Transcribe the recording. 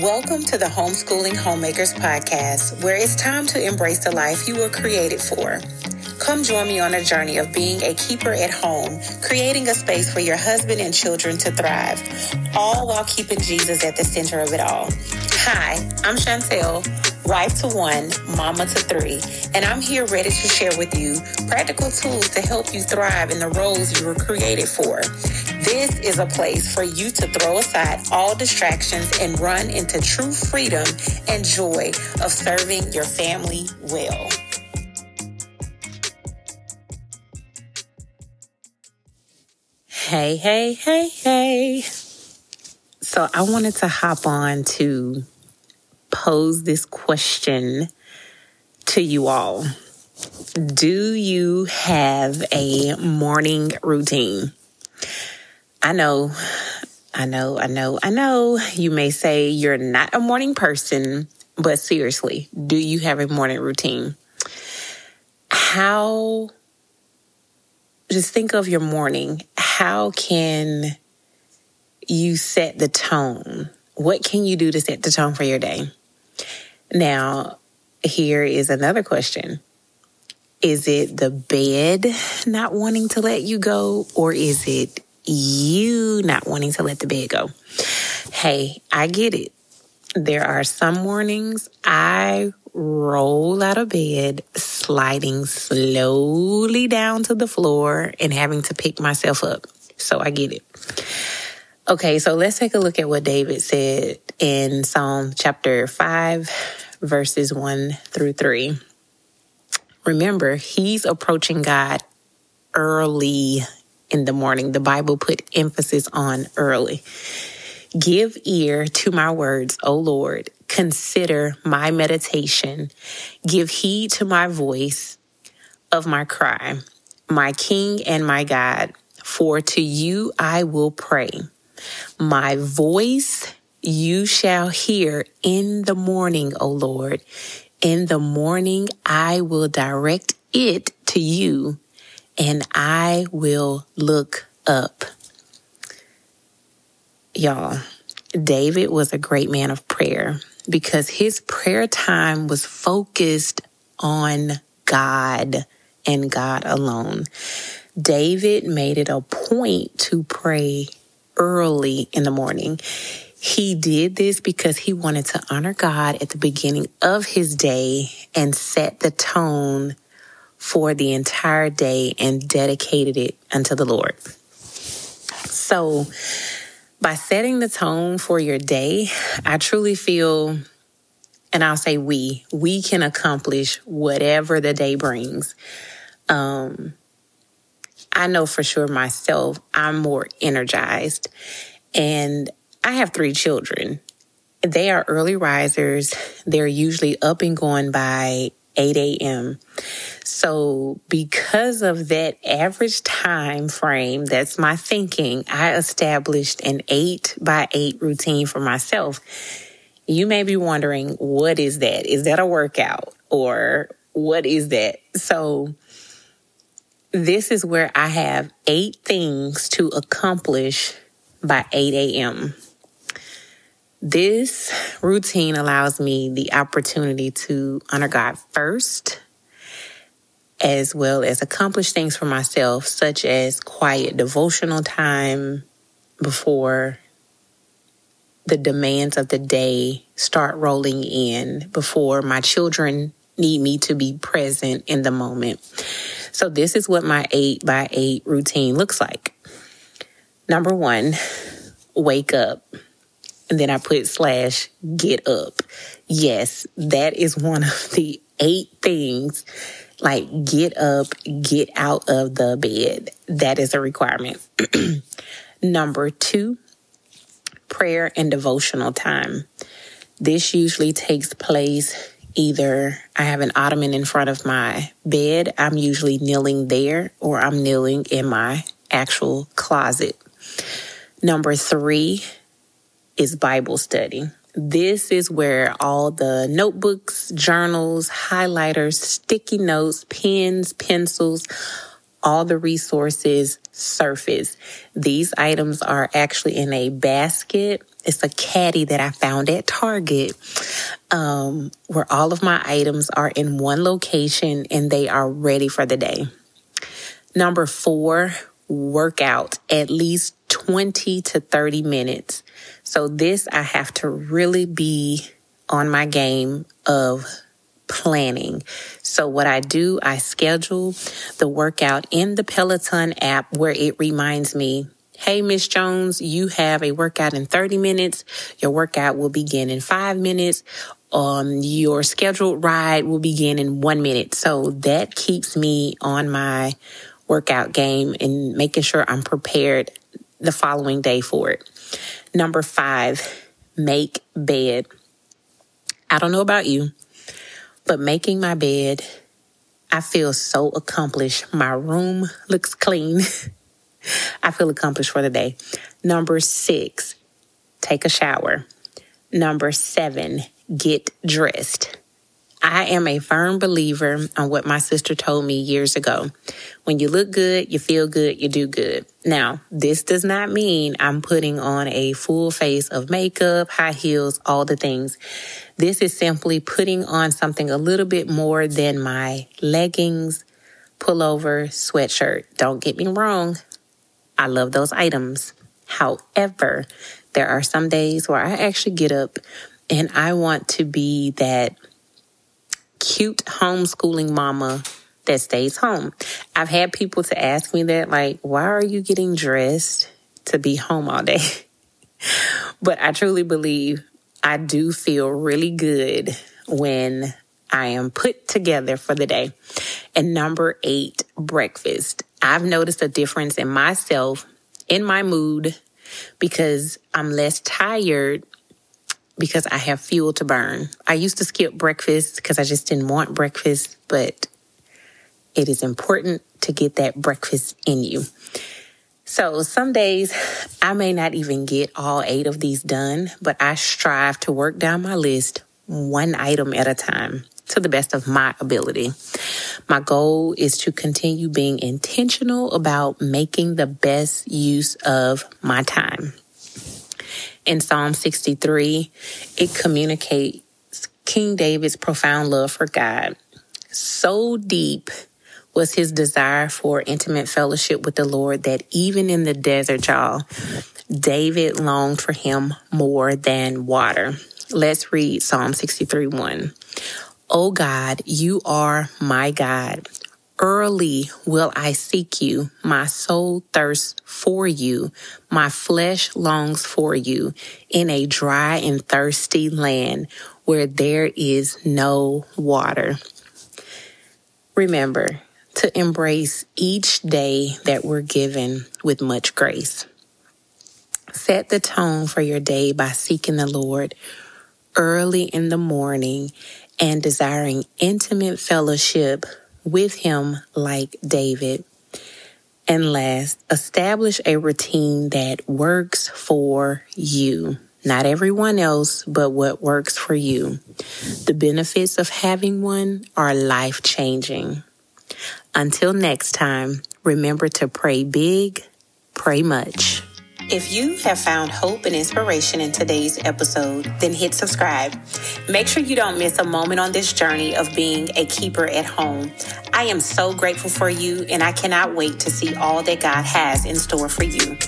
Welcome to the Homeschooling Homemakers Podcast, where it's time to embrace the life you were created for. Come join me on a journey of being a keeper at home, creating a space for your husband and children to thrive, all while keeping Jesus at the center of it all. Hi, I'm Chantel, wife to one, mama to three, and I'm here ready to share with you practical tools to help you thrive in the roles you were created for. This is a place for you to throw aside all distractions and run into true freedom and joy of serving your family well. Hey, hey, hey, hey. So I wanted to hop on to pose this question to you all. Do you have a morning routine? I know, I know, I know, I know you may say you're not a morning person, but seriously, do you have a morning routine? How, just think of your morning. How can you set the tone? What can you do to set the tone for your day? Now, here is another question. Is it the bed not wanting to let you go, or is it you not wanting to let the bed go. Hey, I get it. There are some mornings I roll out of bed, sliding slowly down to the floor and having to pick myself up. So I get it. Okay, so let's take a look at what David said in Psalm chapter 5, verses 1 through 3. Remember, he's approaching God early in the morning. The Bible put emphasis on early. Give ear to my words, O Lord. Consider my meditation. Give heed to my voice of my cry, my King and my God. For to you I will pray. My voice you shall hear in the morning, O Lord. In the morning I will direct it to you and I will look up. Y'all, David was a great man of prayer because his prayer time was focused on God and God alone. David made it a point to pray early in the morning. He did this because he wanted to honor God at the beginning of his day and set the tone for the entire day and dedicated it unto the Lord. So, by setting the tone for your day, I truly feel, and I'll say we, we can accomplish whatever the day brings. Um, I know for sure myself, I'm more energized. And I have three children. They are early risers. They're usually up and going by 8 a.m. So because of that average time frame, that's my thinking, I established an eight by eight routine for myself. You may be wondering, what is that? Is that a workout or what is that? So this is where I have eight things to accomplish by 8 a.m. This routine allows me the opportunity to honor God first, as well as accomplish things for myself, such as quiet devotional time before the demands of the day start rolling in, before my children need me to be present in the moment. So, this is what my eight by eight routine looks like. Number one, wake up and then I put slash get up. Yes, that is one of the eight things. Like get up, get out of the bed. That is a requirement. Number two, prayer and devotional time. This usually takes place either I have an ottoman in front of my bed, I'm usually kneeling there, or I'm kneeling in my actual closet. Number three, is Bible study. This is where all the notebooks, journals, highlighters, sticky notes, pens, pencils, all the resources surface. These items are actually in a basket. It's a caddy that I found at Target, um, where all of my items are in one location and they are ready for the day. Number four, workout at least 20 to 30 minutes. So this I have to really be on my game of planning. So what I do, I schedule the workout in the Peloton app where it reminds me, Hey, Miss Jones, you have a workout in 30 minutes. Your workout will begin in five minutes. Um, your scheduled ride will begin in one minute. So that keeps me on my workout game and making sure I'm prepared the following day for it. Number five, make bed. I don't know about you, but making my bed, I feel so accomplished. My room looks clean. I feel accomplished for the day. Number six, take a shower. Number seven, get dressed. I am a firm believer on what my sister told me years ago. When you look good, you feel good, you do good. Now, this does not mean I'm putting on a full face of makeup, high heels, all the things. This is simply putting on something a little bit more than my leggings, pullover, sweatshirt. Don't get me wrong. I love those items. However, there are some days where I actually get up and I want to be that cute homeschooling mama that stays home. I've had people to ask me that, like, why are you getting dressed to be home all day? but I truly believe I do feel really good when I am put together for the day. And number eight, breakfast. I've noticed a difference in myself, in my mood, because I'm less tired because I have fuel to burn. I used to skip breakfast because I just didn't want breakfast, but it is important to get that breakfast in you. So some days I may not even get all eight of these done, but I strive to work down my list one item at a time to the best of my ability. My goal is to continue being intentional about making the best use of my time. In Psalm 63, it communicates King David's profound love for God. So deep was his desire for intimate fellowship with the Lord that even in the desert, y'all, David longed for him more than water. Let's read Psalm 63 1. O God, you are my God. Early will I seek you. My soul thirsts for you. My flesh longs for you in a dry and thirsty land where there is no water. Remember to embrace each day that we're given with much grace. Set the tone for your day by seeking the Lord early in the morning and desiring intimate fellowship with him like David. And last, establish a routine that works for you. Not everyone else, but what works for you. The benefits of having one are life changing. Until next time, remember to pray big, pray much. If you have found hope and inspiration in today's episode, then hit subscribe. Make sure you don't miss a moment on this journey of being a keeper at home. I am so grateful for you, and I cannot wait to see all that God has in store for you.